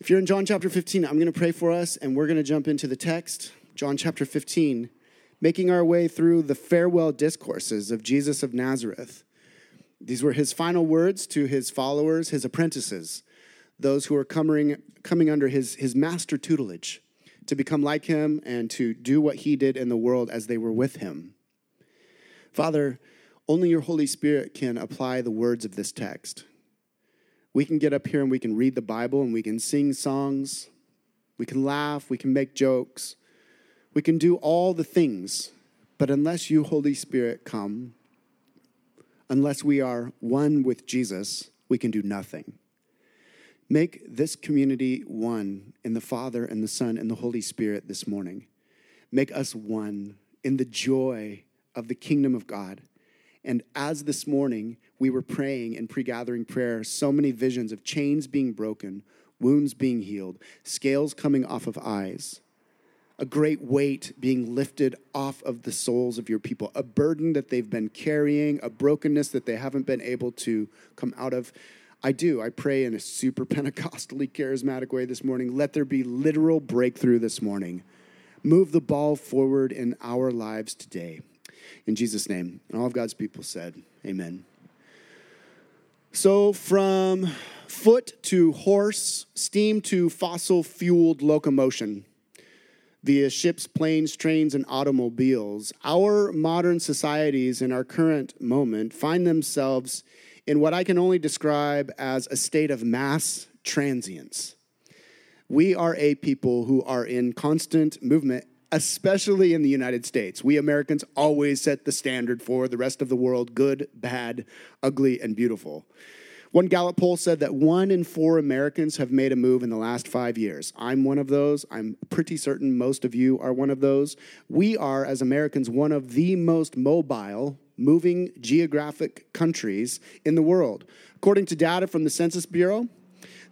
If you're in John chapter 15, I'm going to pray for us and we're going to jump into the text. John chapter 15, making our way through the farewell discourses of Jesus of Nazareth. These were his final words to his followers, his apprentices, those who are coming, coming under his, his master tutelage to become like him and to do what he did in the world as they were with him. Father, only your Holy Spirit can apply the words of this text. We can get up here and we can read the Bible and we can sing songs. We can laugh. We can make jokes. We can do all the things. But unless you, Holy Spirit, come, unless we are one with Jesus, we can do nothing. Make this community one in the Father and the Son and the Holy Spirit this morning. Make us one in the joy of the kingdom of God. And as this morning we were praying in pre gathering prayer, so many visions of chains being broken, wounds being healed, scales coming off of eyes, a great weight being lifted off of the souls of your people, a burden that they've been carrying, a brokenness that they haven't been able to come out of. I do. I pray in a super Pentecostally charismatic way this morning. Let there be literal breakthrough this morning. Move the ball forward in our lives today. In Jesus' name. And all of God's people said, Amen. So, from foot to horse, steam to fossil fueled locomotion, via ships, planes, trains, and automobiles, our modern societies in our current moment find themselves in what I can only describe as a state of mass transience. We are a people who are in constant movement especially in the United States. We Americans always set the standard for the rest of the world good, bad, ugly, and beautiful. One Gallup poll said that one in four Americans have made a move in the last five years. I'm one of those. I'm pretty certain most of you are one of those. We are, as Americans, one of the most mobile, moving geographic countries in the world. According to data from the Census Bureau,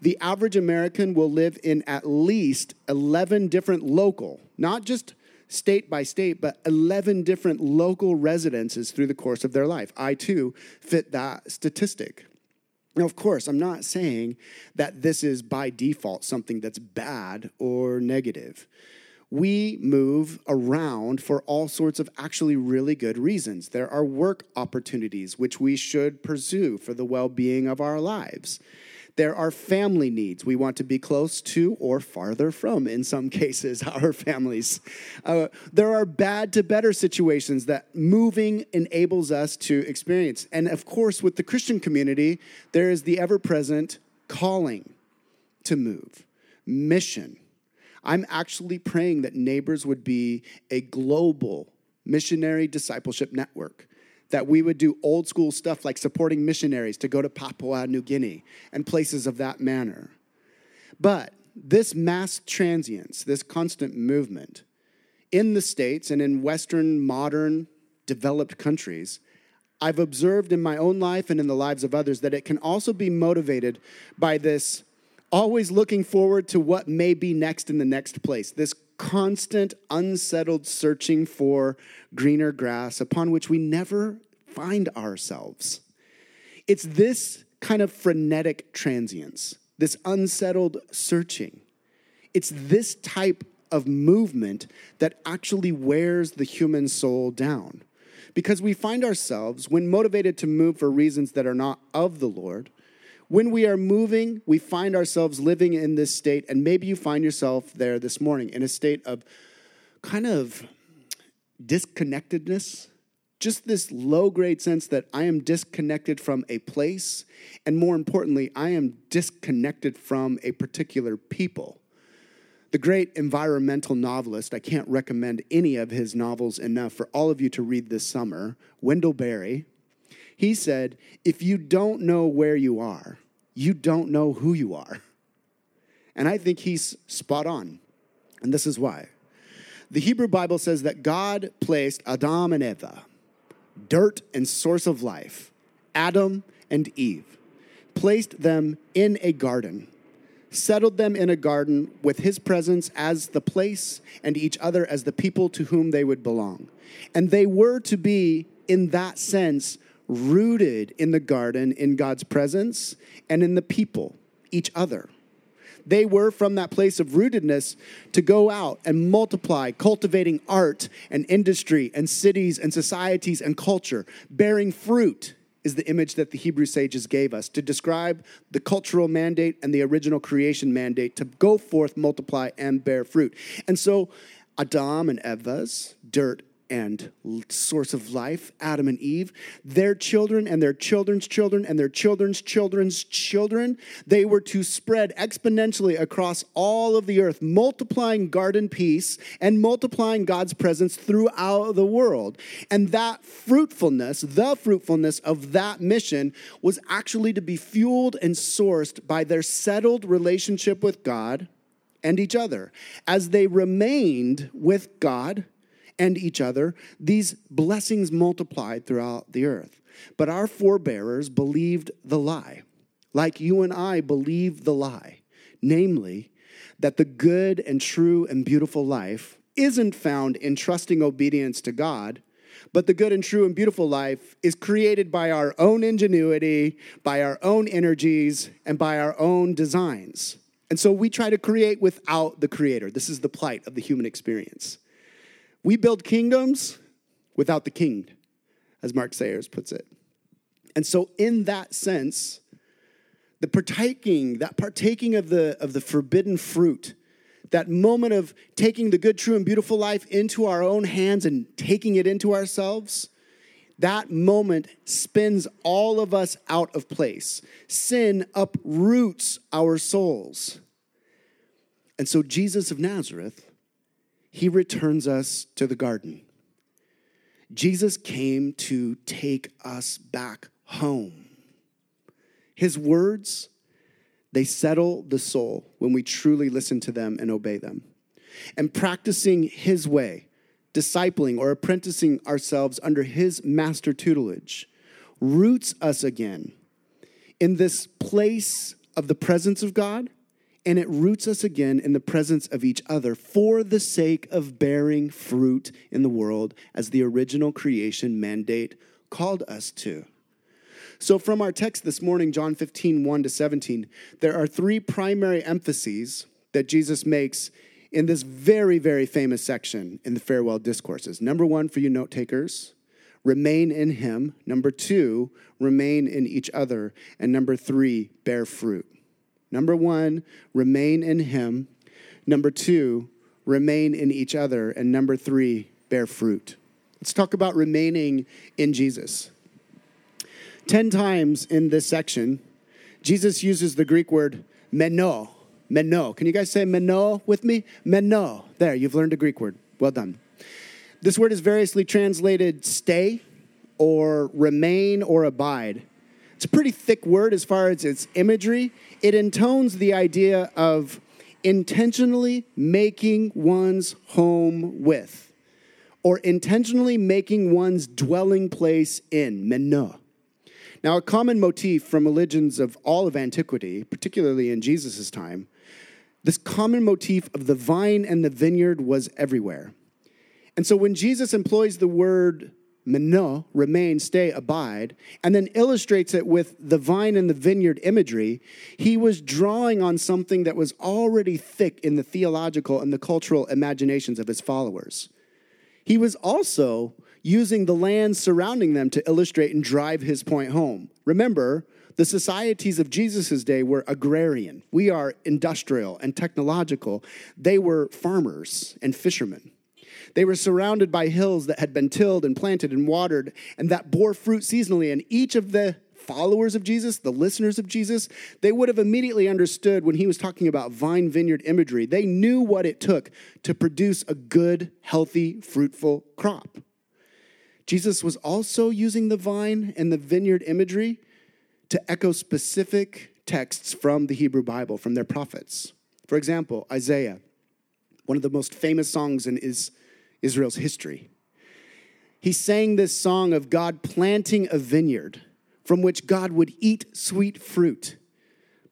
the average American will live in at least 11 different local, not just state by state, but 11 different local residences through the course of their life. I too fit that statistic. Now, of course, I'm not saying that this is by default something that's bad or negative. We move around for all sorts of actually really good reasons. There are work opportunities which we should pursue for the well being of our lives. There are family needs. We want to be close to or farther from, in some cases, our families. Uh, there are bad to better situations that moving enables us to experience. And of course, with the Christian community, there is the ever present calling to move, mission. I'm actually praying that neighbors would be a global missionary discipleship network that we would do old school stuff like supporting missionaries to go to Papua New Guinea and places of that manner. But this mass transience, this constant movement in the States and in Western modern developed countries, I've observed in my own life and in the lives of others that it can also be motivated by this always looking forward to what may be next in the next place, this constant, unsettled searching for greener grass upon which we never find ourselves. It's this kind of frenetic transience, this unsettled searching. It's this type of movement that actually wears the human soul down. Because we find ourselves, when motivated to move for reasons that are not of the Lord, when we are moving, we find ourselves living in this state, and maybe you find yourself there this morning in a state of kind of disconnectedness. Just this low grade sense that I am disconnected from a place, and more importantly, I am disconnected from a particular people. The great environmental novelist, I can't recommend any of his novels enough for all of you to read this summer, Wendell Berry, he said, If you don't know where you are, you don't know who you are. And I think he's spot on. And this is why. The Hebrew Bible says that God placed Adam and Eva, dirt and source of life, Adam and Eve, placed them in a garden, settled them in a garden with his presence as the place and each other as the people to whom they would belong. And they were to be, in that sense, rooted in the garden, in God's presence, and in the people, each other. They were from that place of rootedness to go out and multiply, cultivating art and industry and cities and societies and culture, bearing fruit is the image that the Hebrew sages gave us to describe the cultural mandate and the original creation mandate to go forth, multiply, and bear fruit. And so, Adam and Eva's dirt and source of life, Adam and Eve, their children and their children's children and their children's children's children, they were to spread exponentially across all of the earth, multiplying garden peace and multiplying God's presence throughout the world. And that fruitfulness, the fruitfulness of that mission, was actually to be fueled and sourced by their settled relationship with God and each other. As they remained with God, and each other, these blessings multiplied throughout the earth. But our forebearers believed the lie, like you and I believe the lie, namely, that the good and true and beautiful life isn't found in trusting obedience to God, but the good and true and beautiful life is created by our own ingenuity, by our own energies, and by our own designs. And so we try to create without the Creator. This is the plight of the human experience. We build kingdoms without the king, as Mark Sayers puts it. And so, in that sense, the partaking, that partaking of the, of the forbidden fruit, that moment of taking the good, true, and beautiful life into our own hands and taking it into ourselves, that moment spins all of us out of place. Sin uproots our souls. And so, Jesus of Nazareth he returns us to the garden. Jesus came to take us back home. His words, they settle the soul when we truly listen to them and obey them. And practicing His way, discipling or apprenticing ourselves under His master tutelage, roots us again in this place of the presence of God and it roots us again in the presence of each other for the sake of bearing fruit in the world as the original creation mandate called us to. So, from our text this morning, John 15, 1 to 17, there are three primary emphases that Jesus makes in this very, very famous section in the farewell discourses. Number one, for you note takers, remain in him. Number two, remain in each other. And number three, bear fruit. Number one, remain in Him. Number two, remain in each other. And number three, bear fruit. Let's talk about remaining in Jesus. Ten times in this section, Jesus uses the Greek word meno. Meno. Can you guys say meno with me? Meno. There, you've learned a Greek word. Well done. This word is variously translated stay or remain or abide. It's a pretty thick word as far as its imagery. It intones the idea of intentionally making one's home with, or intentionally making one's dwelling place in, mena. Now, a common motif from religions of all of antiquity, particularly in Jesus' time, this common motif of the vine and the vineyard was everywhere. And so when Jesus employs the word meno, remain, stay, abide, and then illustrates it with the vine and the vineyard imagery, he was drawing on something that was already thick in the theological and the cultural imaginations of his followers. He was also using the land surrounding them to illustrate and drive his point home. Remember, the societies of Jesus' day were agrarian. We are industrial and technological. They were farmers and fishermen. They were surrounded by hills that had been tilled and planted and watered and that bore fruit seasonally. And each of the followers of Jesus, the listeners of Jesus, they would have immediately understood when he was talking about vine vineyard imagery. They knew what it took to produce a good, healthy, fruitful crop. Jesus was also using the vine and the vineyard imagery to echo specific texts from the Hebrew Bible, from their prophets. For example, Isaiah, one of the most famous songs in is Israel's history. He sang this song of God planting a vineyard from which God would eat sweet fruit.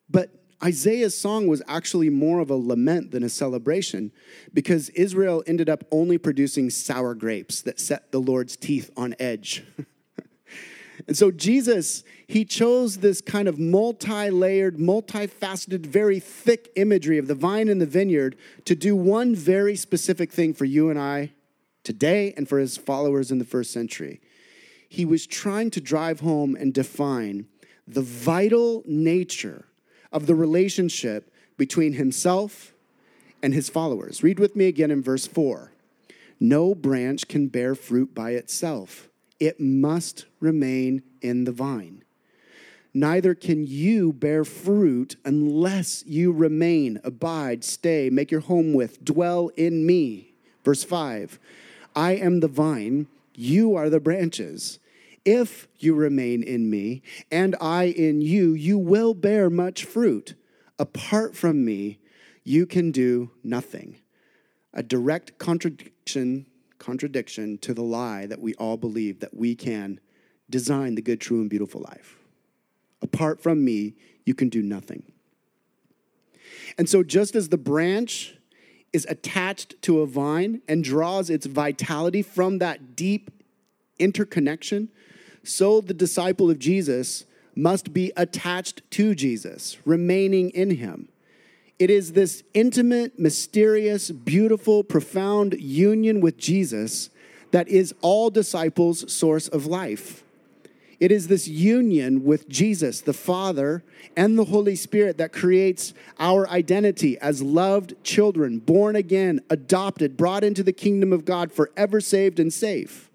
But Isaiah's song was actually more of a lament than a celebration because Israel ended up only producing sour grapes that set the Lord's teeth on edge. And so Jesus, he chose this kind of multi layered, multifaceted, very thick imagery of the vine and the vineyard to do one very specific thing for you and I today and for his followers in the first century. He was trying to drive home and define the vital nature of the relationship between himself and his followers. Read with me again in verse 4. No branch can bear fruit by itself, it must remain in the vine. Neither can you bear fruit unless you remain, abide, stay, make your home with, dwell in me. Verse 5 I am the vine, you are the branches. If you remain in me and I in you, you will bear much fruit. Apart from me, you can do nothing. A direct contradiction, contradiction to the lie that we all believe that we can design the good, true, and beautiful life. Apart from me, you can do nothing. And so, just as the branch is attached to a vine and draws its vitality from that deep interconnection, so the disciple of Jesus must be attached to Jesus, remaining in him. It is this intimate, mysterious, beautiful, profound union with Jesus that is all disciples' source of life. It is this union with Jesus, the Father, and the Holy Spirit that creates our identity as loved children, born again, adopted, brought into the kingdom of God, forever saved and safe.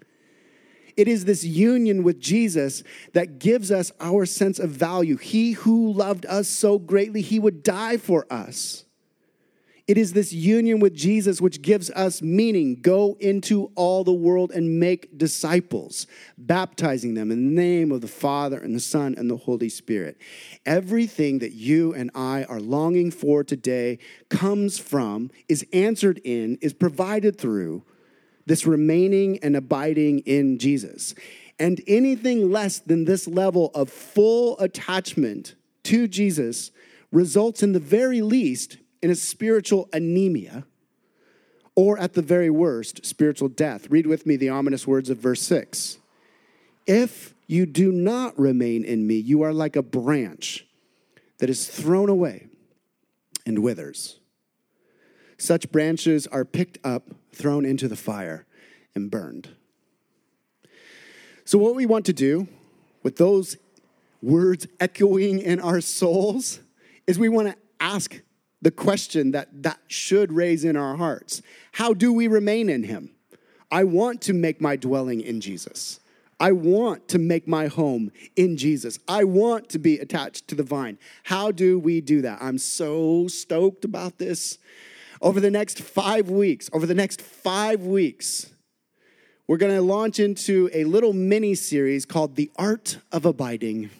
It is this union with Jesus that gives us our sense of value. He who loved us so greatly, he would die for us. It is this union with Jesus which gives us meaning. Go into all the world and make disciples, baptizing them in the name of the Father and the Son and the Holy Spirit. Everything that you and I are longing for today comes from, is answered in, is provided through this remaining and abiding in Jesus. And anything less than this level of full attachment to Jesus results, in the very least, in a spiritual anemia, or at the very worst, spiritual death. Read with me the ominous words of verse 6. If you do not remain in me, you are like a branch that is thrown away and withers. Such branches are picked up, thrown into the fire, and burned. So, what we want to do with those words echoing in our souls is we want to ask the question that that should raise in our hearts How do we remain in Him? I want to make my dwelling in Jesus. I want to make my home in Jesus. I want to be attached to the vine. How do we do that? I'm so stoked about this over the next five weeks, over the next five weeks, we're going to launch into a little mini series called The Art of Abiding.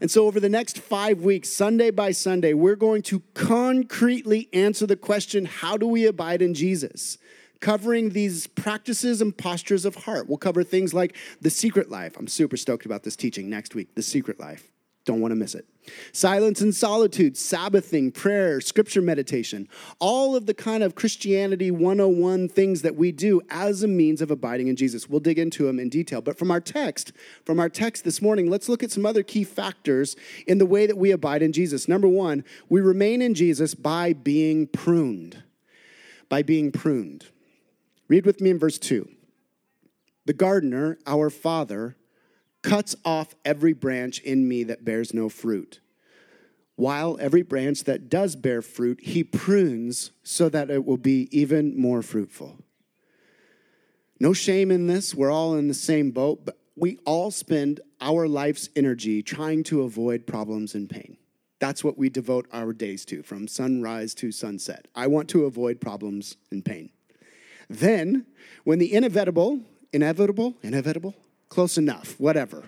And so, over the next five weeks, Sunday by Sunday, we're going to concretely answer the question how do we abide in Jesus? Covering these practices and postures of heart. We'll cover things like the secret life. I'm super stoked about this teaching next week, the secret life. Don't want to miss it. Silence and solitude, Sabbathing, prayer, scripture meditation, all of the kind of Christianity 101 things that we do as a means of abiding in Jesus. We'll dig into them in detail. But from our text, from our text this morning, let's look at some other key factors in the way that we abide in Jesus. Number one, we remain in Jesus by being pruned. By being pruned. Read with me in verse 2. The gardener, our Father, cuts off every branch in me that bears no fruit. While every branch that does bear fruit, he prunes so that it will be even more fruitful. No shame in this. We're all in the same boat, but we all spend our life's energy trying to avoid problems and pain. That's what we devote our days to from sunrise to sunset. I want to avoid problems and pain. Then, when the inevitable, inevitable, inevitable, Close enough, whatever.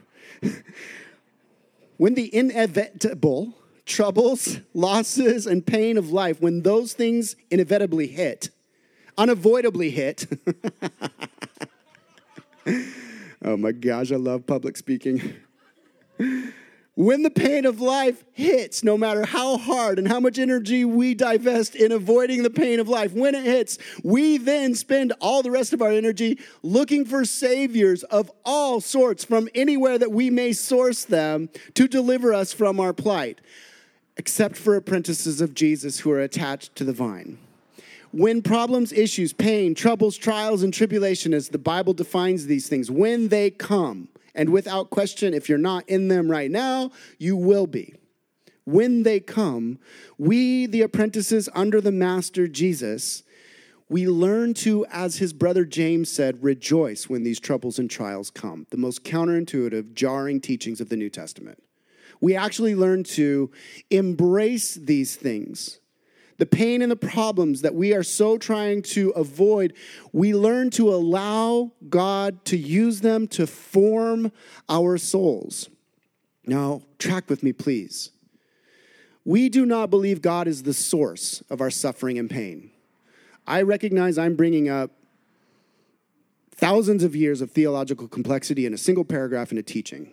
when the inevitable troubles, losses, and pain of life, when those things inevitably hit, unavoidably hit, oh my gosh, I love public speaking. When the pain of life hits, no matter how hard and how much energy we divest in avoiding the pain of life, when it hits, we then spend all the rest of our energy looking for saviors of all sorts from anywhere that we may source them to deliver us from our plight, except for apprentices of Jesus who are attached to the vine. When problems, issues, pain, troubles, trials, and tribulation, as the Bible defines these things, when they come, and without question, if you're not in them right now, you will be. When they come, we, the apprentices under the Master Jesus, we learn to, as his brother James said, rejoice when these troubles and trials come. The most counterintuitive, jarring teachings of the New Testament. We actually learn to embrace these things the pain and the problems that we are so trying to avoid, we learn to allow God to use them to form our souls. Now, track with me, please. We do not believe God is the source of our suffering and pain. I recognize I'm bringing up thousands of years of theological complexity in a single paragraph in a teaching.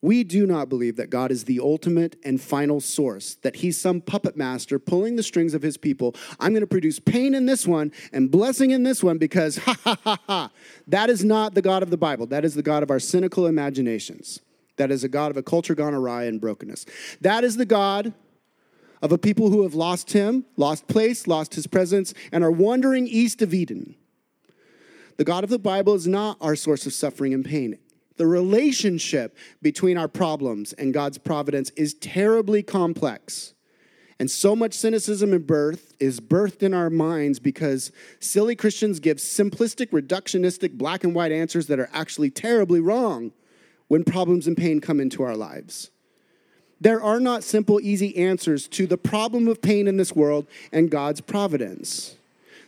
We do not believe that God is the ultimate and final source, that he's some puppet master pulling the strings of his people. I'm going to produce pain in this one and blessing in this one because, ha ha ha ha. That is not the God of the Bible. That is the God of our cynical imaginations. That is a God of a culture gone awry and brokenness. That is the God of a people who have lost him, lost place, lost his presence, and are wandering east of Eden. The God of the Bible is not our source of suffering and pain the relationship between our problems and God's providence is terribly complex. And so much cynicism and birth is birthed in our minds because silly Christians give simplistic, reductionistic, black and white answers that are actually terribly wrong when problems and pain come into our lives. There are not simple, easy answers to the problem of pain in this world and God's providence.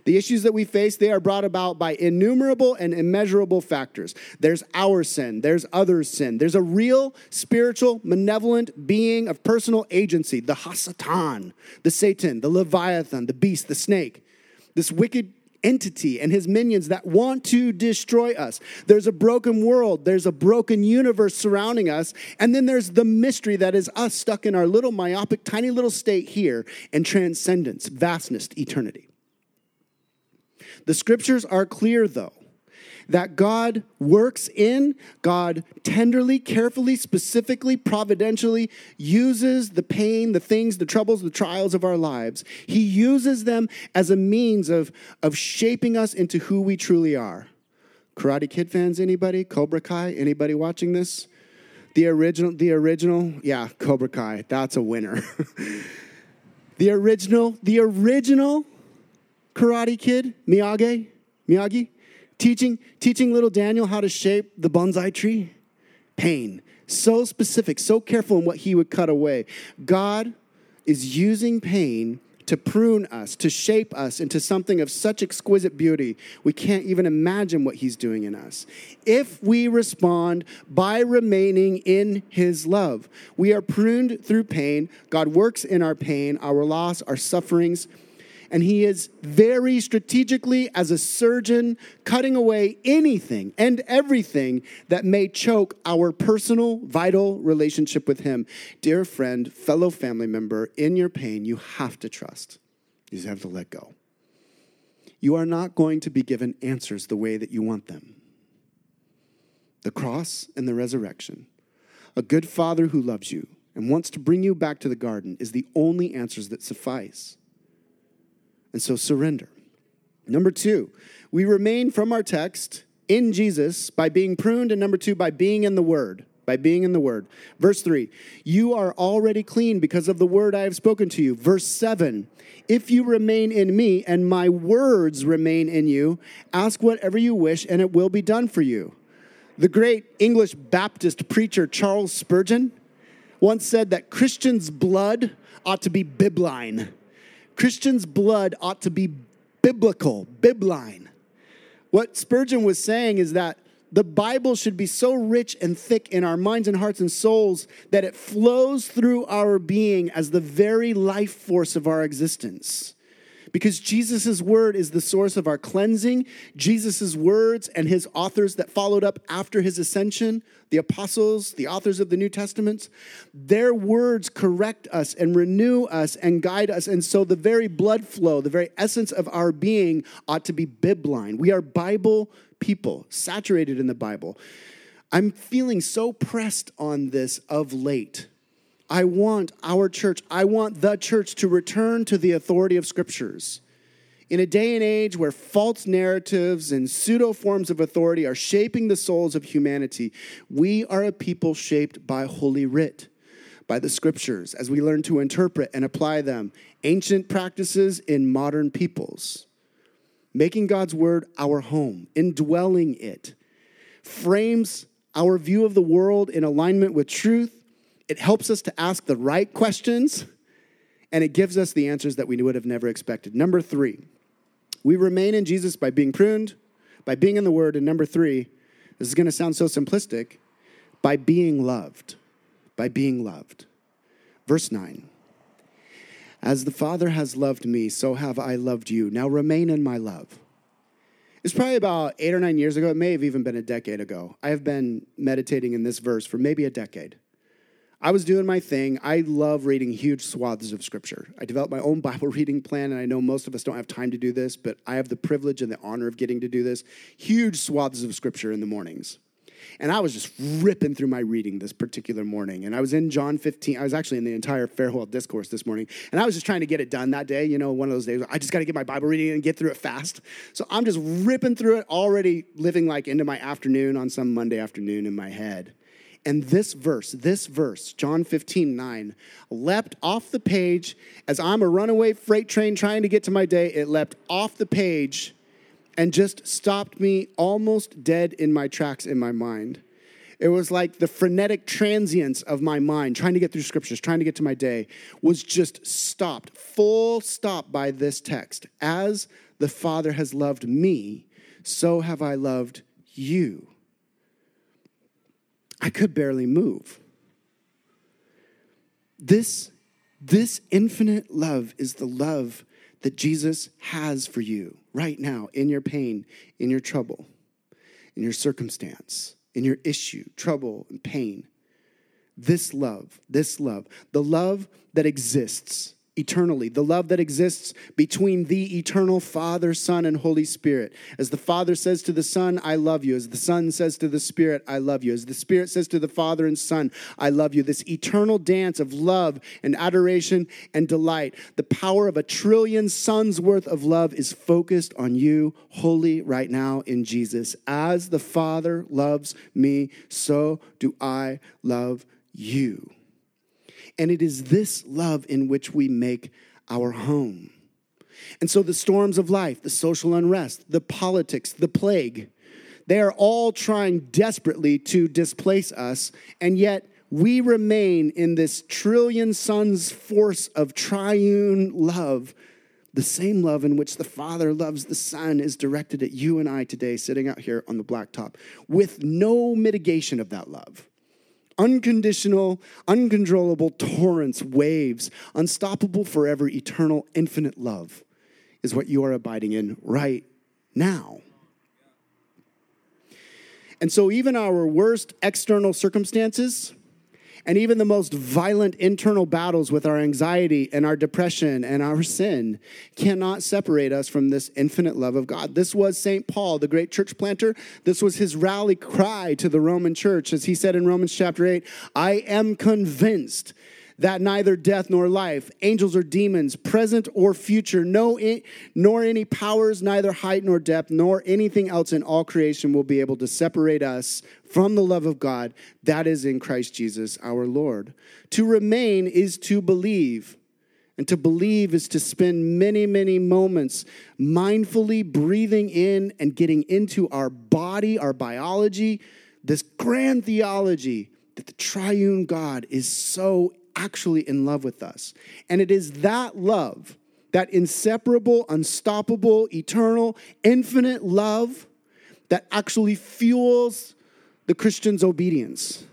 The issues that we face, they are brought about by innumerable and immeasurable factors. There's our sin, there's others' sin. There's a real spiritual, malevolent being of personal agency, the Hasatan, the Satan, the Leviathan, the beast, the snake. This wicked entity and his minions that want to destroy us. There's a broken world, there's a broken universe surrounding us, and then there's the mystery that is us stuck in our little myopic, tiny little state here in transcendence, vastness, eternity. The scriptures are clear, though, that God works in, God tenderly, carefully, specifically, providentially uses the pain, the things, the troubles, the trials of our lives. He uses them as a means of, of shaping us into who we truly are. Karate Kid fans, anybody? Cobra Kai, anybody watching this? The original, the original, yeah, Cobra Kai, that's a winner. the original, the original Karate Kid, Miyagi, Miyagi, teaching, teaching little Daniel how to shape the bonsai tree. Pain. So specific, so careful in what he would cut away. God is using pain to prune us, to shape us into something of such exquisite beauty, we can't even imagine what He's doing in us. If we respond by remaining in His love, we are pruned through pain. God works in our pain, our loss, our sufferings and he is very strategically, as a surgeon, cutting away anything and everything that may choke our personal, vital relationship with him. Dear friend, fellow family member, in your pain, you have to trust. You just have to let go. You are not going to be given answers the way that you want them. The cross and the resurrection, a good father who loves you and wants to bring you back to the garden, is the only answers that suffice. And so surrender. Number two, we remain from our text in Jesus by being pruned, and number two, by being in the Word. By being in the Word. Verse three, you are already clean because of the word I have spoken to you. Verse seven, if you remain in me and my words remain in you, ask whatever you wish and it will be done for you. The great English Baptist preacher Charles Spurgeon once said that Christians' blood ought to be bibline Christians' blood ought to be biblical, bibline. What Spurgeon was saying is that the Bible should be so rich and thick in our minds and hearts and souls that it flows through our being as the very life force of our existence. Because Jesus' word is the source of our cleansing. Jesus' words and his authors that followed up after his ascension, the apostles, the authors of the New Testaments, their words correct us and renew us and guide us. And so the very blood flow, the very essence of our being ought to be bibline. We are Bible people, saturated in the Bible. I'm feeling so pressed on this of late I want our church, I want the church to return to the authority of scriptures. In a day and age where false narratives and pseudo forms of authority are shaping the souls of humanity, we are a people shaped by Holy Writ, by the scriptures, as we learn to interpret and apply them, ancient practices in modern peoples. Making God's word our home, indwelling it, frames our view of the world in alignment with truth it helps us to ask the right questions, and it gives us the answers that we would have never expected. Number three, we remain in Jesus by being pruned, by being in the Word. And number three, this is going to sound so simplistic, by being loved. By being loved. Verse 9 As the Father has loved me, so have I loved you. Now remain in my love. It's probably about eight or nine years ago. It may have even been a decade ago. I have been meditating in this verse for maybe a decade. I was doing my thing. I love reading huge swaths of scripture. I developed my own Bible reading plan, and I know most of us don't have time to do this, but I have the privilege and the honor of getting to do this. Huge swaths of scripture in the mornings. And I was just ripping through my reading this particular morning. And I was in John 15. I was actually in the entire farewell discourse this morning. And I was just trying to get it done that day. You know, one of those days, I just got to get my Bible reading and get through it fast. So I'm just ripping through it, already living like into my afternoon on some Monday afternoon in my head. And this verse, this verse, John 15, 9, leapt off the page as I'm a runaway freight train trying to get to my day. It leapt off the page and just stopped me almost dead in my tracks in my mind. It was like the frenetic transience of my mind, trying to get through scriptures, trying to get to my day, was just stopped, full stop by this text. As the Father has loved me, so have I loved you. I could barely move. This, this infinite love is the love that Jesus has for you right now in your pain, in your trouble, in your circumstance, in your issue, trouble, and pain. This love, this love, the love that exists eternally, the love that exists between the eternal Father, Son, and Holy Spirit. As the Father says to the Son, I love you. As the Son says to the Spirit, I love you. As the Spirit says to the Father and Son, I love you. This eternal dance of love and adoration and delight. The power of a trillion suns worth of love is focused on you, holy, right now in Jesus. As the Father loves me, so do I love you. And it is this love in which we make our home. And so the storms of life, the social unrest, the politics, the plague, they are all trying desperately to displace us. And yet we remain in this trillion suns force of triune love. The same love in which the Father loves the Son is directed at you and I today, sitting out here on the blacktop, with no mitigation of that love unconditional, uncontrollable torrents, waves, unstoppable, forever, eternal, infinite love is what you are abiding in right now. And so, even our worst external circumstances, and even the most violent internal battles with our anxiety and our depression and our sin cannot separate us from this infinite love of God. This was St. Paul, the great church planter. This was his rally cry to the Roman church, as he said in Romans chapter 8 I am convinced that neither death nor life, angels or demons, present or future, no, nor any powers, neither height nor depth, nor anything else in all creation will be able to separate us from the love of God that is in Christ Jesus our Lord. To remain is to believe. And to believe is to spend many, many moments mindfully breathing in and getting into our body, our biology, this grand theology that the triune God is so actually in love with us. And it is that love, that inseparable, unstoppable, eternal, infinite love that actually fuels the Christian's obedience,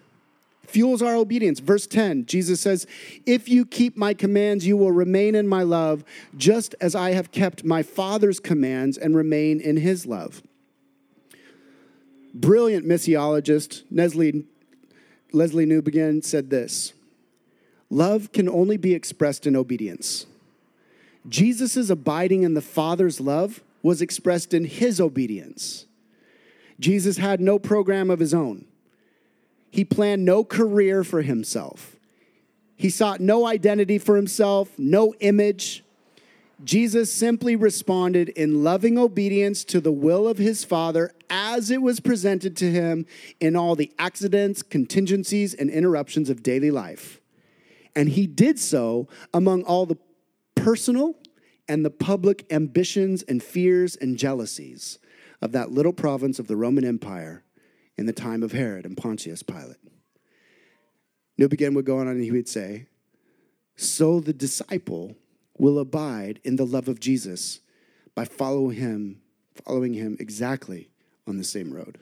fuels our obedience. Verse 10, Jesus says, If you keep my commands, you will remain in my love, just as I have kept my Father's commands and remain in his love. Brilliant missiologist Leslie, Lesslie Newbigin said this Love can only be expressed in obedience. Jesus' abiding in the Father's love was expressed in his obedience. Jesus had no program of his own. He planned no career for himself. He sought no identity for himself, no image. Jesus simply responded in loving obedience to the will of his Father as it was presented to him in all the accidents, contingencies, and interruptions of daily life. And he did so among all the personal and the public ambitions and fears and jealousies of that little province of the Roman Empire in the time of Herod and Pontius Pilate. Newbigin would go on and he would say, So the disciple will abide in the love of Jesus by following him, following him exactly on the same road.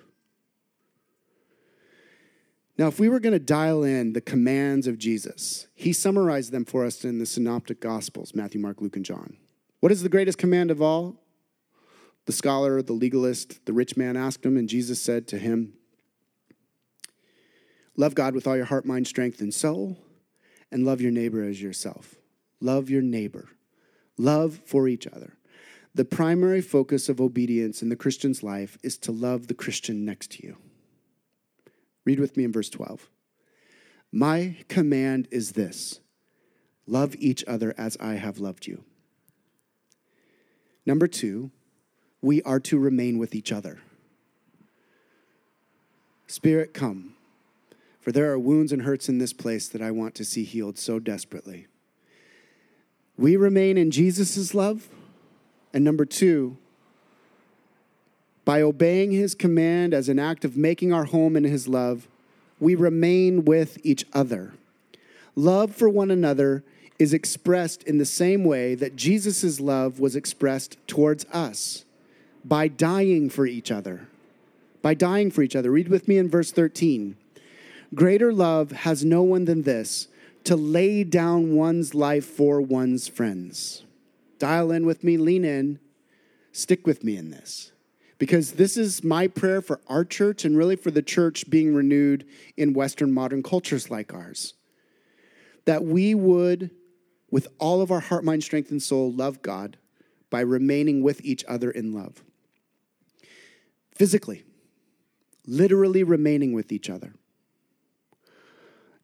Now, if we were going to dial in the commands of Jesus, he summarized them for us in the Synoptic Gospels Matthew, Mark, Luke, and John. What is the greatest command of all? The scholar, the legalist, the rich man asked him, and Jesus said to him, Love God with all your heart, mind, strength, and soul, and love your neighbor as yourself. Love your neighbor. Love for each other. The primary focus of obedience in the Christian's life is to love the Christian next to you. Read with me in verse 12. My command is this love each other as I have loved you. Number two, we are to remain with each other. Spirit, come, for there are wounds and hurts in this place that I want to see healed so desperately. We remain in Jesus' love. And number two, by obeying his command as an act of making our home in his love, we remain with each other. Love for one another is expressed in the same way that Jesus' love was expressed towards us by dying for each other. By dying for each other. Read with me in verse 13. Greater love has no one than this to lay down one's life for one's friends. Dial in with me, lean in, stick with me in this because this is my prayer for our church and really for the church being renewed in Western modern cultures like ours. That we would, with all of our heart, mind, strength, and soul, love God by remaining with each other in love. Physically, literally remaining with each other.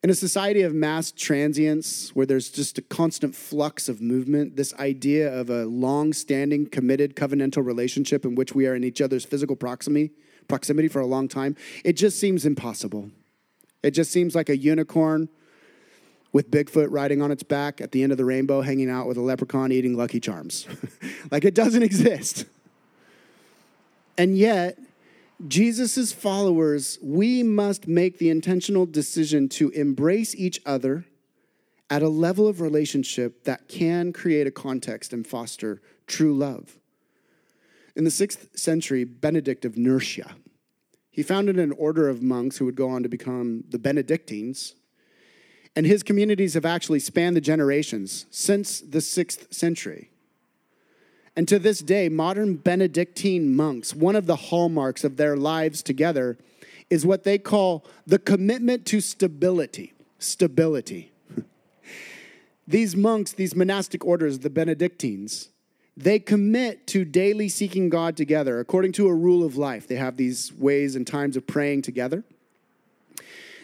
In a society of mass transience, where there's just a constant flux of movement, this idea of a long standing, committed, covenantal relationship in which we are in each other's physical proximity, proximity for a long time, it just seems impossible. It just seems like a unicorn with Bigfoot riding on its back at the end of the rainbow, hanging out with a leprechaun eating Lucky Charms. like it doesn't exist. And yet, Jesus' followers, we must make the intentional decision to embrace each other at a level of relationship that can create a context and foster true love. In the sixth century, Benedict of Nursia, he founded an order of monks who would go on to become the Benedictines. And his communities have actually spanned the generations since the sixth century. And to this day, modern Benedictine monks, one of the hallmarks of their lives together is what they call the commitment to stability. Stability. these monks, these monastic orders, the Benedictines, they commit to daily seeking God together according to a rule of life. They have these ways and times of praying together.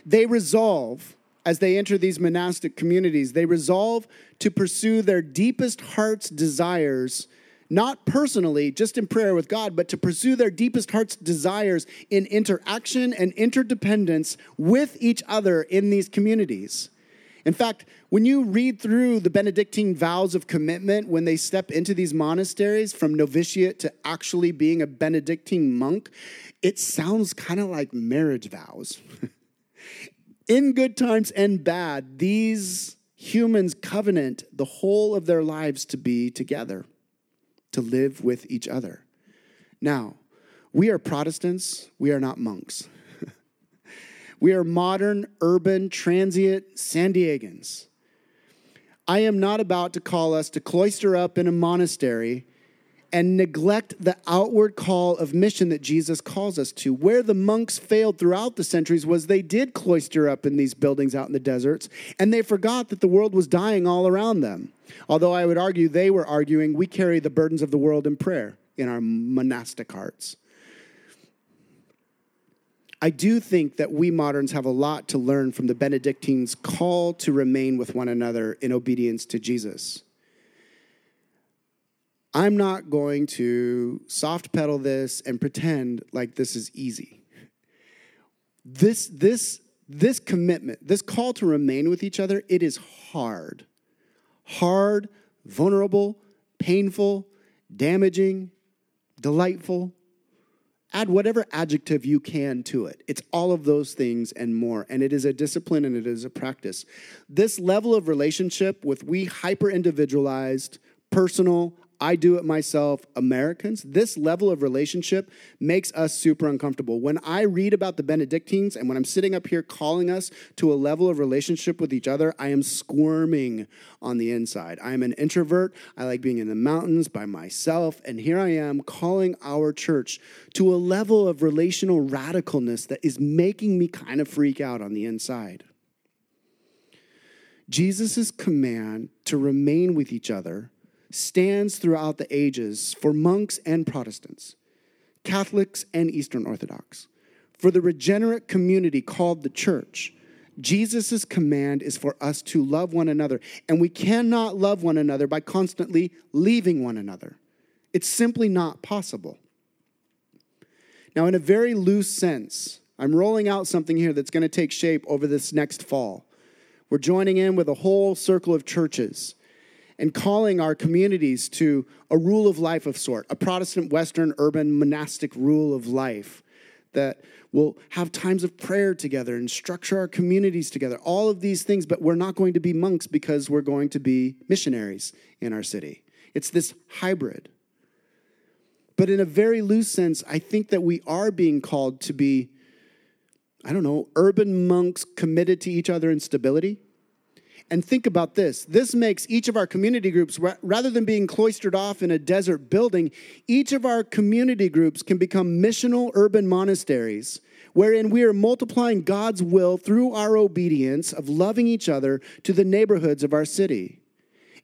They resolve, as they enter these monastic communities, they resolve to pursue their deepest heart's desires not personally, just in prayer with God, but to pursue their deepest heart's desires in interaction and interdependence with each other in these communities. In fact, when you read through the Benedictine vows of commitment, when they step into these monasteries from novitiate to actually being a Benedictine monk, it sounds kind of like marriage vows. in good times and bad, these humans covenant the whole of their lives to be together to live with each other. Now, we are Protestants, we are not monks. We are modern, urban, transient San Diegans. I am not about to call us to cloister up in a monastery and neglect the outward call of mission that Jesus calls us to. Where the monks failed throughout the centuries was they did cloister up in these buildings out in the deserts, and they forgot that the world was dying all around them. Although I would argue they were arguing we carry the burdens of the world in prayer in our monastic hearts. I do think that we moderns have a lot to learn from the Benedictines' call to remain with one another in obedience to Jesus. I'm not going to soft pedal this and pretend like this is easy. This, this, this commitment, this call to remain with each other, it is hard. Hard, vulnerable, painful, damaging, delightful. Add whatever adjective you can to it. It's all of those things and more. And it is a discipline and it is a practice. This level of relationship with we hyper individualized, personal, I do it myself Americans, this level of relationship makes us super uncomfortable. When I read about the Benedictines and when I'm sitting up here calling us to a level of relationship with each other, I am squirming on the inside. I am an introvert. I like being in the mountains by myself. And here I am calling our church to a level of relational radicalness that is making me kind of freak out on the inside. Jesus' command to remain with each other stands throughout the ages for monks and Protestants, Catholics and Eastern Orthodox. For the regenerate community called the church, Jesus' command is for us to love one another. And we cannot love one another by constantly leaving one another. It's simply not possible. Now, in a very loose sense, I'm rolling out something here that's going to take shape over this next fall. We're joining in with a whole circle of churches and calling our communities to a rule of life of sort, a Protestant, Western, urban, monastic rule of life that will have times of prayer together and structure our communities together. All of these things, but we're not going to be monks because we're going to be missionaries in our city. It's this hybrid. But in a very loose sense, I think that we are being called to be, I don't know, urban monks committed to each other in stability and think about this this makes each of our community groups, rather than being cloistered off in a desert building, each of our community groups can become missional urban monasteries wherein we are multiplying God's will through our obedience of loving each other to the neighborhoods of our city.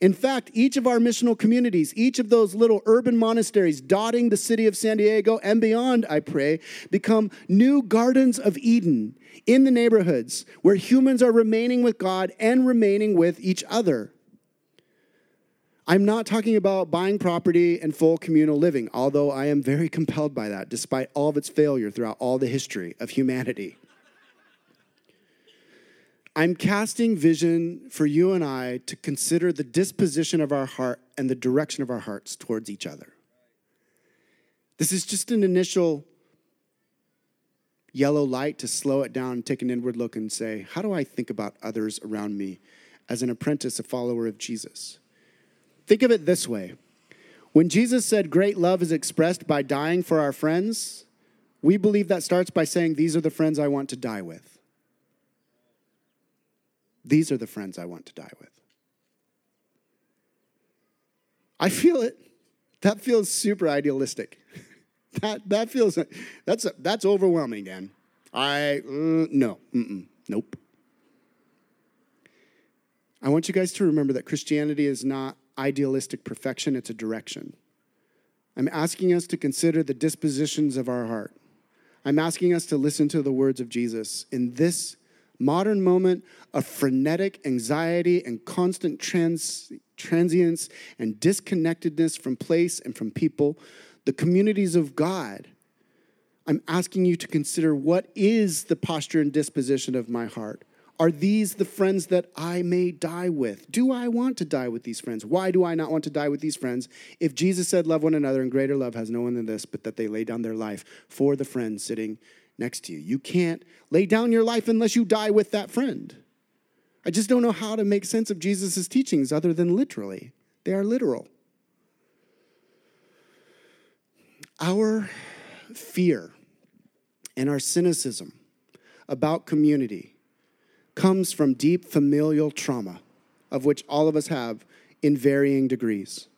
In fact, each of our missional communities, each of those little urban monasteries dotting the city of San Diego and beyond, I pray, become new gardens of Eden in the neighborhoods where humans are remaining with God and remaining with each other. I'm not talking about buying property and full communal living, although I am very compelled by that, despite all of its failure throughout all the history of humanity. I'm casting vision for you and I to consider the disposition of our heart and the direction of our hearts towards each other. This is just an initial yellow light to slow it down, take an inward look, and say, How do I think about others around me as an apprentice, a follower of Jesus? Think of it this way when Jesus said great love is expressed by dying for our friends, we believe that starts by saying, These are the friends I want to die with. These are the friends I want to die with. I feel it. That feels super idealistic. that, that feels, that's, that's overwhelming, Dan. I, uh, no, nope. I want you guys to remember that Christianity is not idealistic perfection, it's a direction. I'm asking us to consider the dispositions of our heart. I'm asking us to listen to the words of Jesus in this modern moment of frenetic anxiety and constant trans, transience and disconnectedness from place and from people, the communities of God, I'm asking you to consider what is the posture and disposition of my heart? Are these the friends that I may die with? Do I want to die with these friends? Why do I not want to die with these friends? If Jesus said, Love one another, and greater love has no one than this, but that they lay down their life for the friend sitting next to you. You can't lay down your life unless you die with that friend. I just don't know how to make sense of Jesus' teachings other than literally. They are literal. Our fear and our cynicism about community comes from deep familial trauma, of which all of us have in varying degrees.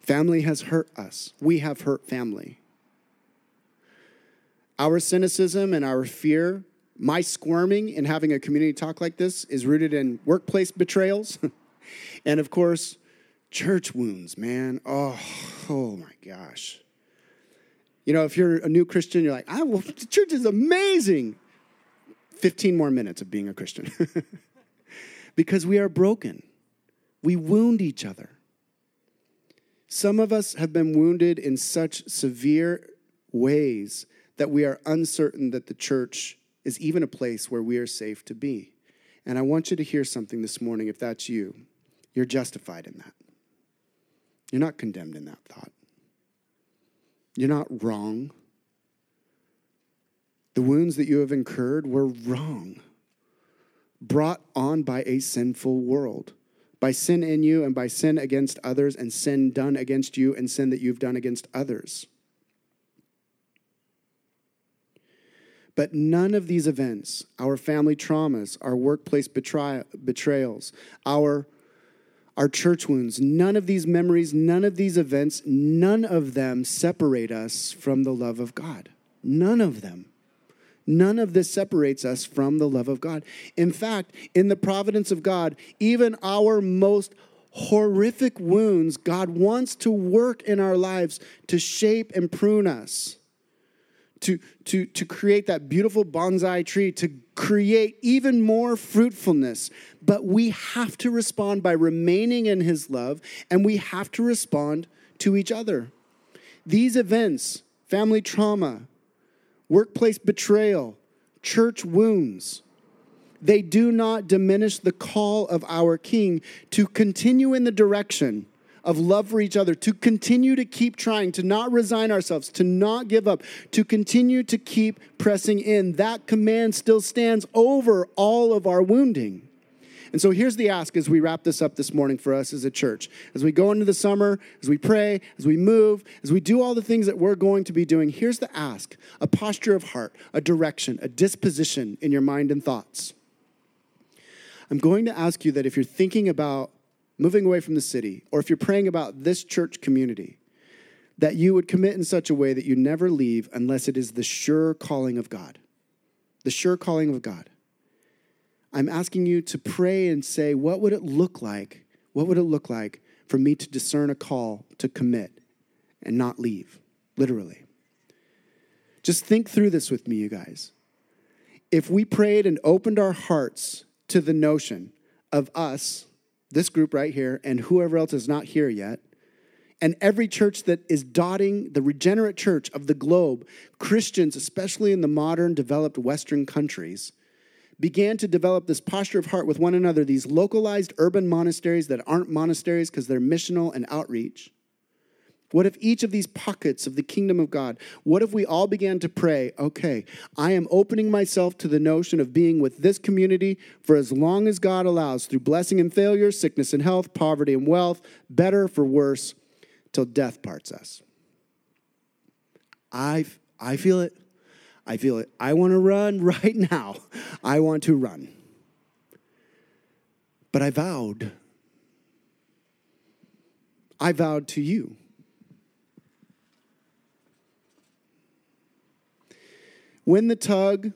Family has hurt us, we have hurt family. Our cynicism and our fear, my squirming in having a community talk like this, is rooted in workplace betrayals. and of course, church wounds, man. Oh, oh my gosh. You know, if you're a new Christian, you're like, I will, the church is amazing. 15 more minutes of being a Christian. because we are broken. We wound each other. Some of us have been wounded in such severe ways that we are uncertain that the church is even a place where we are safe to be. And I want you to hear something this morning if that's you. You're justified in that. You're not condemned in that thought. You're not wrong. The wounds that you have incurred were wrong, brought on by a sinful world, by sin in you and by sin against others, and sin done against you and sin that you've done against others. But none of these events, our family traumas, our workplace betrayals, our our church wounds, none of these memories, none of these events, none of them separate us from the love of God. None of them. None of this separates us from the love of God. In fact, in the providence of God, even our most horrific wounds, God wants to work in our lives to shape and prune us to, to, to create that beautiful bonsai tree, to create even more fruitfulness. But we have to respond by remaining in His love, and we have to respond to each other. These events, family trauma, workplace betrayal, church wounds, they do not diminish the call of our King to continue in the direction of love for each other, to continue to keep trying, to not resign ourselves, to not give up, to continue to keep pressing in. That command still stands over all of our wounding. And so here's the ask as we wrap this up this morning for us as a church. As we go into the summer, as we pray, as we move, as we do all the things that we're going to be doing, here's the ask a posture of heart, a direction, a disposition in your mind and thoughts. I'm going to ask you that if you're thinking about moving away from the city, or if you're praying about this church community, that you would commit in such a way that you never leave unless it is the sure calling of God. The sure calling of God. I'm asking you to pray and say, what would it look like? What would it look like for me to discern a call to commit and not leave? Literally. Just think through this with me, you guys. If we prayed and opened our hearts to the notion of us this group right here, and whoever else is not here yet, and every church that is dotting the regenerate church of the globe, Christians, especially in the modern developed Western countries, began to develop this posture of heart with one another, these localized urban monasteries that aren't monasteries because they're missional and outreach what if each of these pockets of the kingdom of God, what if we all began to pray, okay, I am opening myself to the notion of being with this community for as long as God allows, through blessing and failure, sickness and health, poverty and wealth, better for worse, till death parts us. I, I feel it. I feel it. I want to run right now. I want to run. But I vowed. I vowed to you win the tug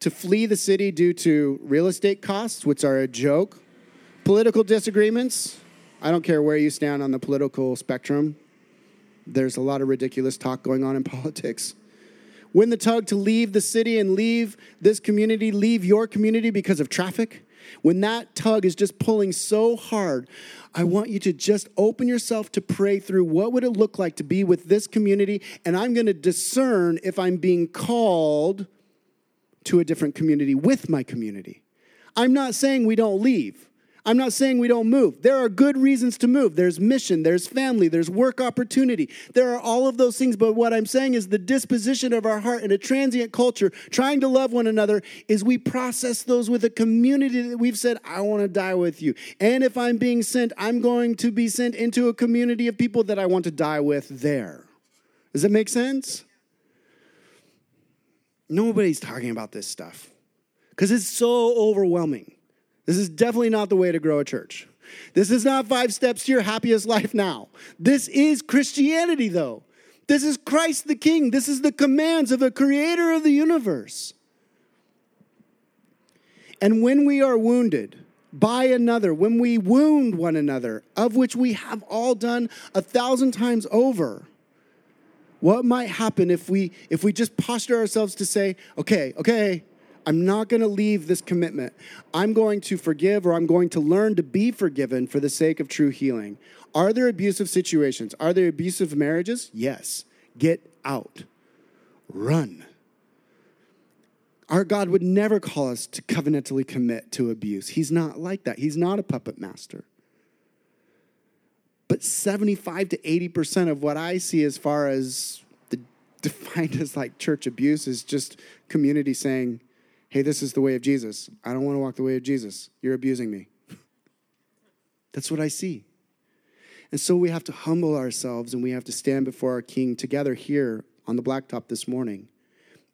to flee the city due to real estate costs, which are a joke, political disagreements. I don't care where you stand on the political spectrum, there's a lot of ridiculous talk going on in politics. Win the tug to leave the city and leave this community, leave your community because of traffic. When that tug is just pulling so hard, I want you to just open yourself to pray through what would it look like to be with this community and I'm going to discern if I'm being called to a different community with my community. I'm not saying we don't leave. I'm not saying we don't move. There are good reasons to move. There's mission, there's family, there's work opportunity. There are all of those things. But what I'm saying is the disposition of our heart in a transient culture, trying to love one another, is we process those with a community that we've said, I want to die with you. And if I'm being sent, I'm going to be sent into a community of people that I want to die with there. Does that make sense? Nobody's talking about this stuff because it's so overwhelming. This is definitely not the way to grow a church. This is not five steps to your happiest life now. This is Christianity, though. This is Christ the King. This is the commands of the creator of the universe. And when we are wounded by another, when we wound one another, of which we have all done a thousand times over, what might happen if we if we just posture ourselves to say, okay, okay, I'm not going to leave this commitment. I'm going to forgive or I'm going to learn to be forgiven for the sake of true healing. Are there abusive situations? Are there abusive marriages? Yes. Get out. Run. Our God would never call us to covenantally commit to abuse. He's not like that. He's not a puppet master. But 75 to 80% of what I see as far as the defined as like church abuse is just community saying, hey, this is the way of Jesus. I don't want to walk the way of Jesus. You're abusing me. That's what I see. And so we have to humble ourselves and we have to stand before our King together here on the blacktop this morning.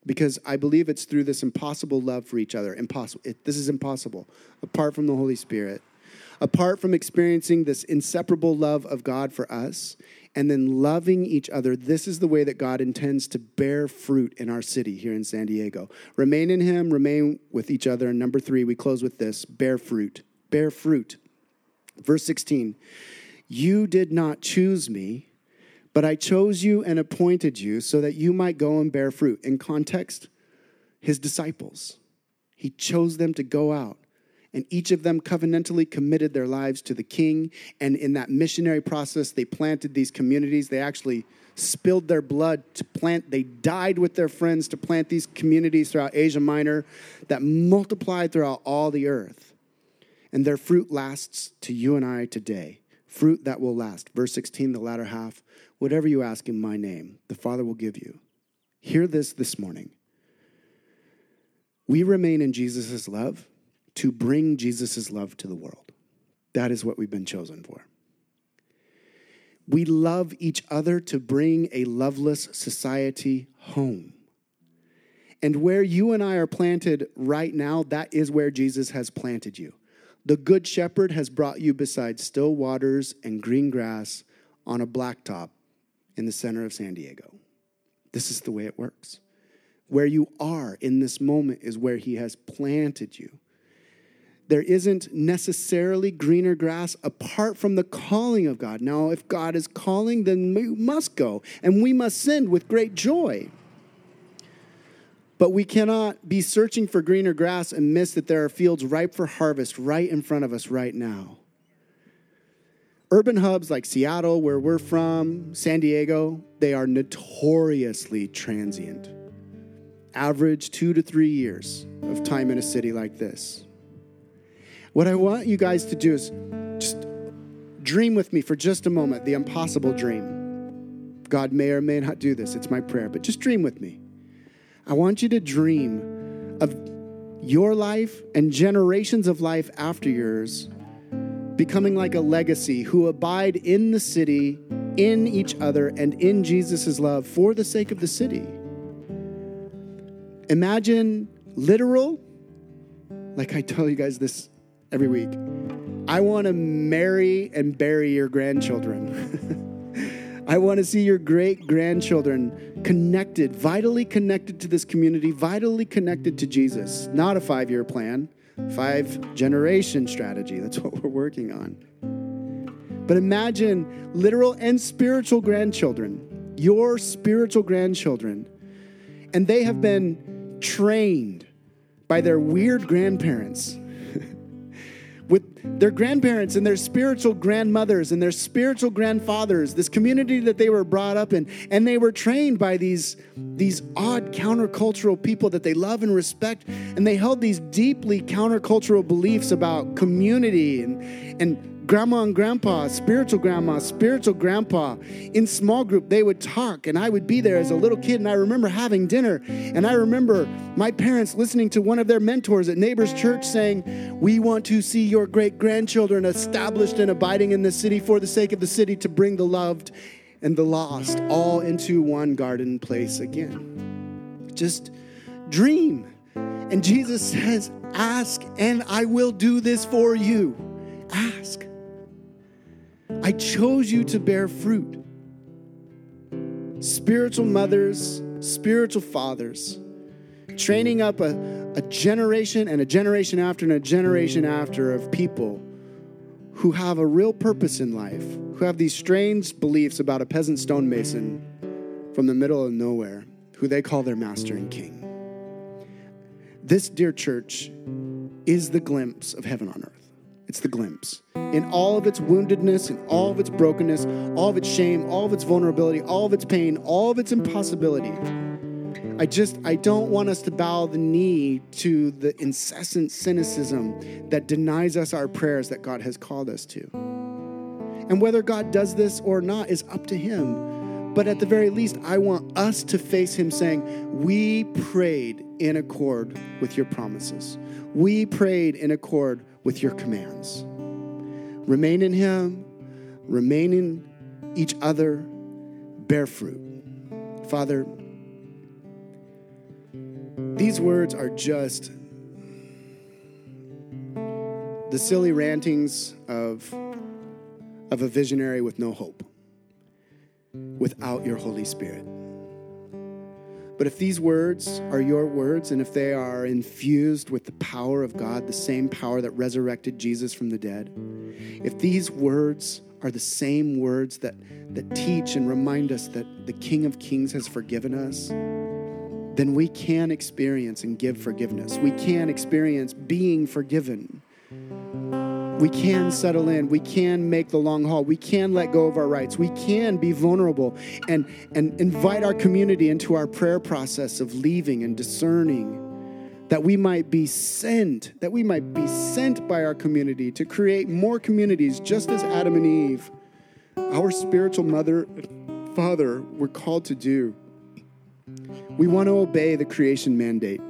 Because I believe it's through this impossible love for each other. Impossible. It, this is impossible apart from the Holy Spirit. Apart from experiencing this inseparable love of God for us and then loving each other. This is the way that God intends to bear fruit in our city here in San Diego. Remain in Him, remain with each other. And number three, we close with this bear fruit. Bear fruit. Verse 16 You did not choose me, but I chose you and appointed you so that you might go and bear fruit. In context, His disciples. He chose them to go out and each of them covenantally committed their lives to the king. And in that missionary process, they planted these communities. They actually spilled their blood to plant, they died with their friends to plant these communities throughout Asia Minor that multiplied throughout all the earth. And their fruit lasts to you and I today. Fruit that will last. Verse 16, the latter half whatever you ask in my name, the Father will give you. Hear this this morning. We remain in Jesus' love to bring Jesus' love to the world. That is what we've been chosen for. We love each other to bring a loveless society home. And where you and I are planted right now, that is where Jesus has planted you. The Good Shepherd has brought you beside still waters and green grass on a blacktop in the center of San Diego. This is the way it works. Where you are in this moment is where He has planted you there isn't necessarily greener grass apart from the calling of God. Now, if God is calling, then we must go, and we must send with great joy. But we cannot be searching for greener grass and miss that there are fields ripe for harvest right in front of us right now. Urban hubs like Seattle, where we're from, San Diego, they are notoriously transient. Average two to three years of time in a city like this. What I want you guys to do is just dream with me for just a moment the impossible dream. God may or may not do this, it's my prayer, but just dream with me. I want you to dream of your life and generations of life after yours becoming like a legacy who abide in the city, in each other, and in Jesus' love for the sake of the city. Imagine literal, like I tell you guys this every week. I want to marry and bury your grandchildren. I want to see your great grandchildren connected, vitally connected to this community, vitally connected to Jesus. Not a five year plan, five generation strategy. That's what we're working on. But imagine literal and spiritual grandchildren, your spiritual grandchildren, and they have been trained by their weird grandparents with their grandparents and their spiritual grandmothers and their spiritual grandfathers, this community that they were brought up in, and they were trained by these, these odd countercultural people that they love and respect, and they held these deeply countercultural beliefs about community and, and grandma and grandpa, spiritual grandma, spiritual grandpa, in small group, they would talk, and I would be there as a little kid. And I remember having dinner, and I remember my parents listening to one of their mentors at Neighbors Church saying, We want to see your great grandchildren established and abiding in the city for the sake of the city to bring the loved and the lost all into one garden place again. Just dream. And Jesus says, Ask, and I will do this for you. Ask. I chose you to bear fruit. Spiritual mothers, spiritual fathers, training up a, a generation and a generation after and a generation after of people who have a real purpose in life, who have these strange beliefs about a peasant stonemason from the middle of nowhere, who they call their master and king. This, dear church, is the glimpse of heaven on earth. It's the glimpse. In all of its woundedness, in all of its brokenness, all of its shame, all of its vulnerability, all of its pain, all of its impossibility. I just, I don't want us to bow the knee to the incessant cynicism that denies us our prayers that God has called us to. And whether God does this or not is up to Him. But at the very least, I want us to face Him saying, We prayed in accord with your promises. We prayed in accord with your commands. Remain in Him, remain in each other, bear fruit. Father, these words are just the silly rantings of, of a visionary with no hope without your Holy Spirit. But if these words are your words and if they are infused with the power of God, the same power that resurrected Jesus from the dead, if these words are the same words that, that teach and remind us that the King of Kings has forgiven us, then we can experience and give forgiveness. We can experience being forgiven. We can settle in. We can make the long haul. We can let go of our rights. We can be vulnerable and, and invite our community into our prayer process of leaving and discerning that we might be sent, that we might be sent by our community to create more communities just as Adam and Eve, our spiritual mother and father, were called to do. We want to obey the creation mandate.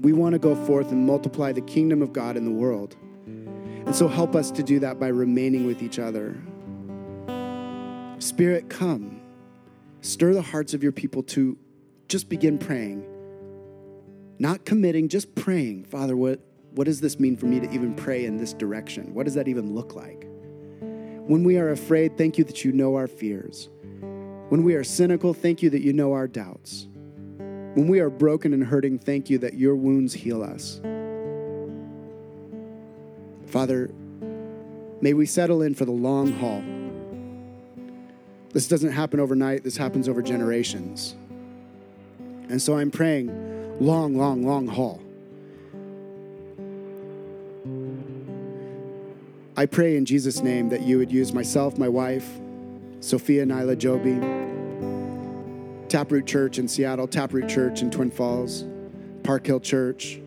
We want to go forth and multiply the kingdom of God in the world. And so help us to do that by remaining with each other. Spirit, come. Stir the hearts of your people to just begin praying. Not committing, just praying. Father, what, what does this mean for me to even pray in this direction? What does that even look like? When we are afraid, thank you that you know our fears. When we are cynical, thank you that you know our doubts. When we are broken and hurting, thank you that your wounds heal us. Father, may we settle in for the long haul. This doesn't happen overnight, this happens over generations. And so I'm praying long, long, long haul. I pray in Jesus' name that you would use myself, my wife, Sophia Nyla Joby, Taproot Church in Seattle, Taproot Church in Twin Falls, Park Hill Church,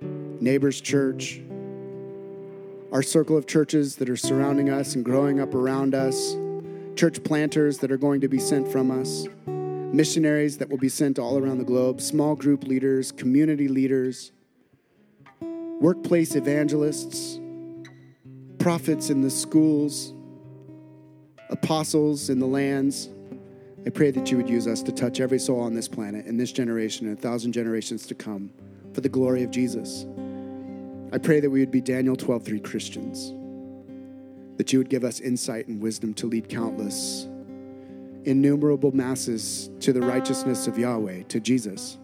Neighbors Church, our circle of churches that are surrounding us and growing up around us, church planters that are going to be sent from us, missionaries that will be sent all around the globe, small group leaders, community leaders, workplace evangelists, prophets in the schools apostles in the lands. I pray that you would use us to touch every soul on this planet in this generation and a thousand generations to come for the glory of Jesus. I pray that we would be Daniel 12:3 Christians. That you would give us insight and wisdom to lead countless innumerable masses to the righteousness of Yahweh, to Jesus.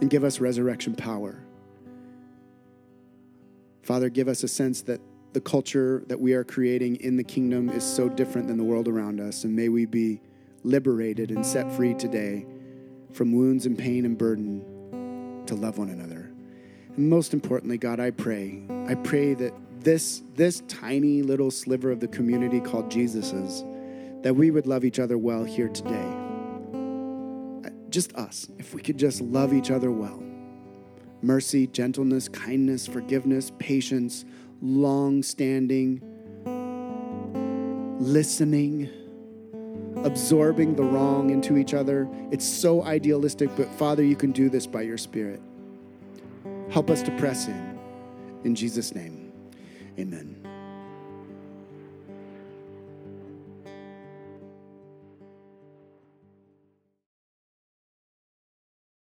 And give us resurrection power. Father, give us a sense that the culture that we are creating in the kingdom is so different than the world around us. And may we be liberated and set free today from wounds and pain and burden to love one another. And most importantly, God, I pray, I pray that this, this tiny little sliver of the community called Jesus's, that we would love each other well here today. Uh, just us, if we could just love each other well. Mercy, gentleness, kindness, forgiveness, patience, long standing, listening, absorbing the wrong into each other. It's so idealistic, but Father, you can do this by your Spirit. Help us to press in. In Jesus' name, amen.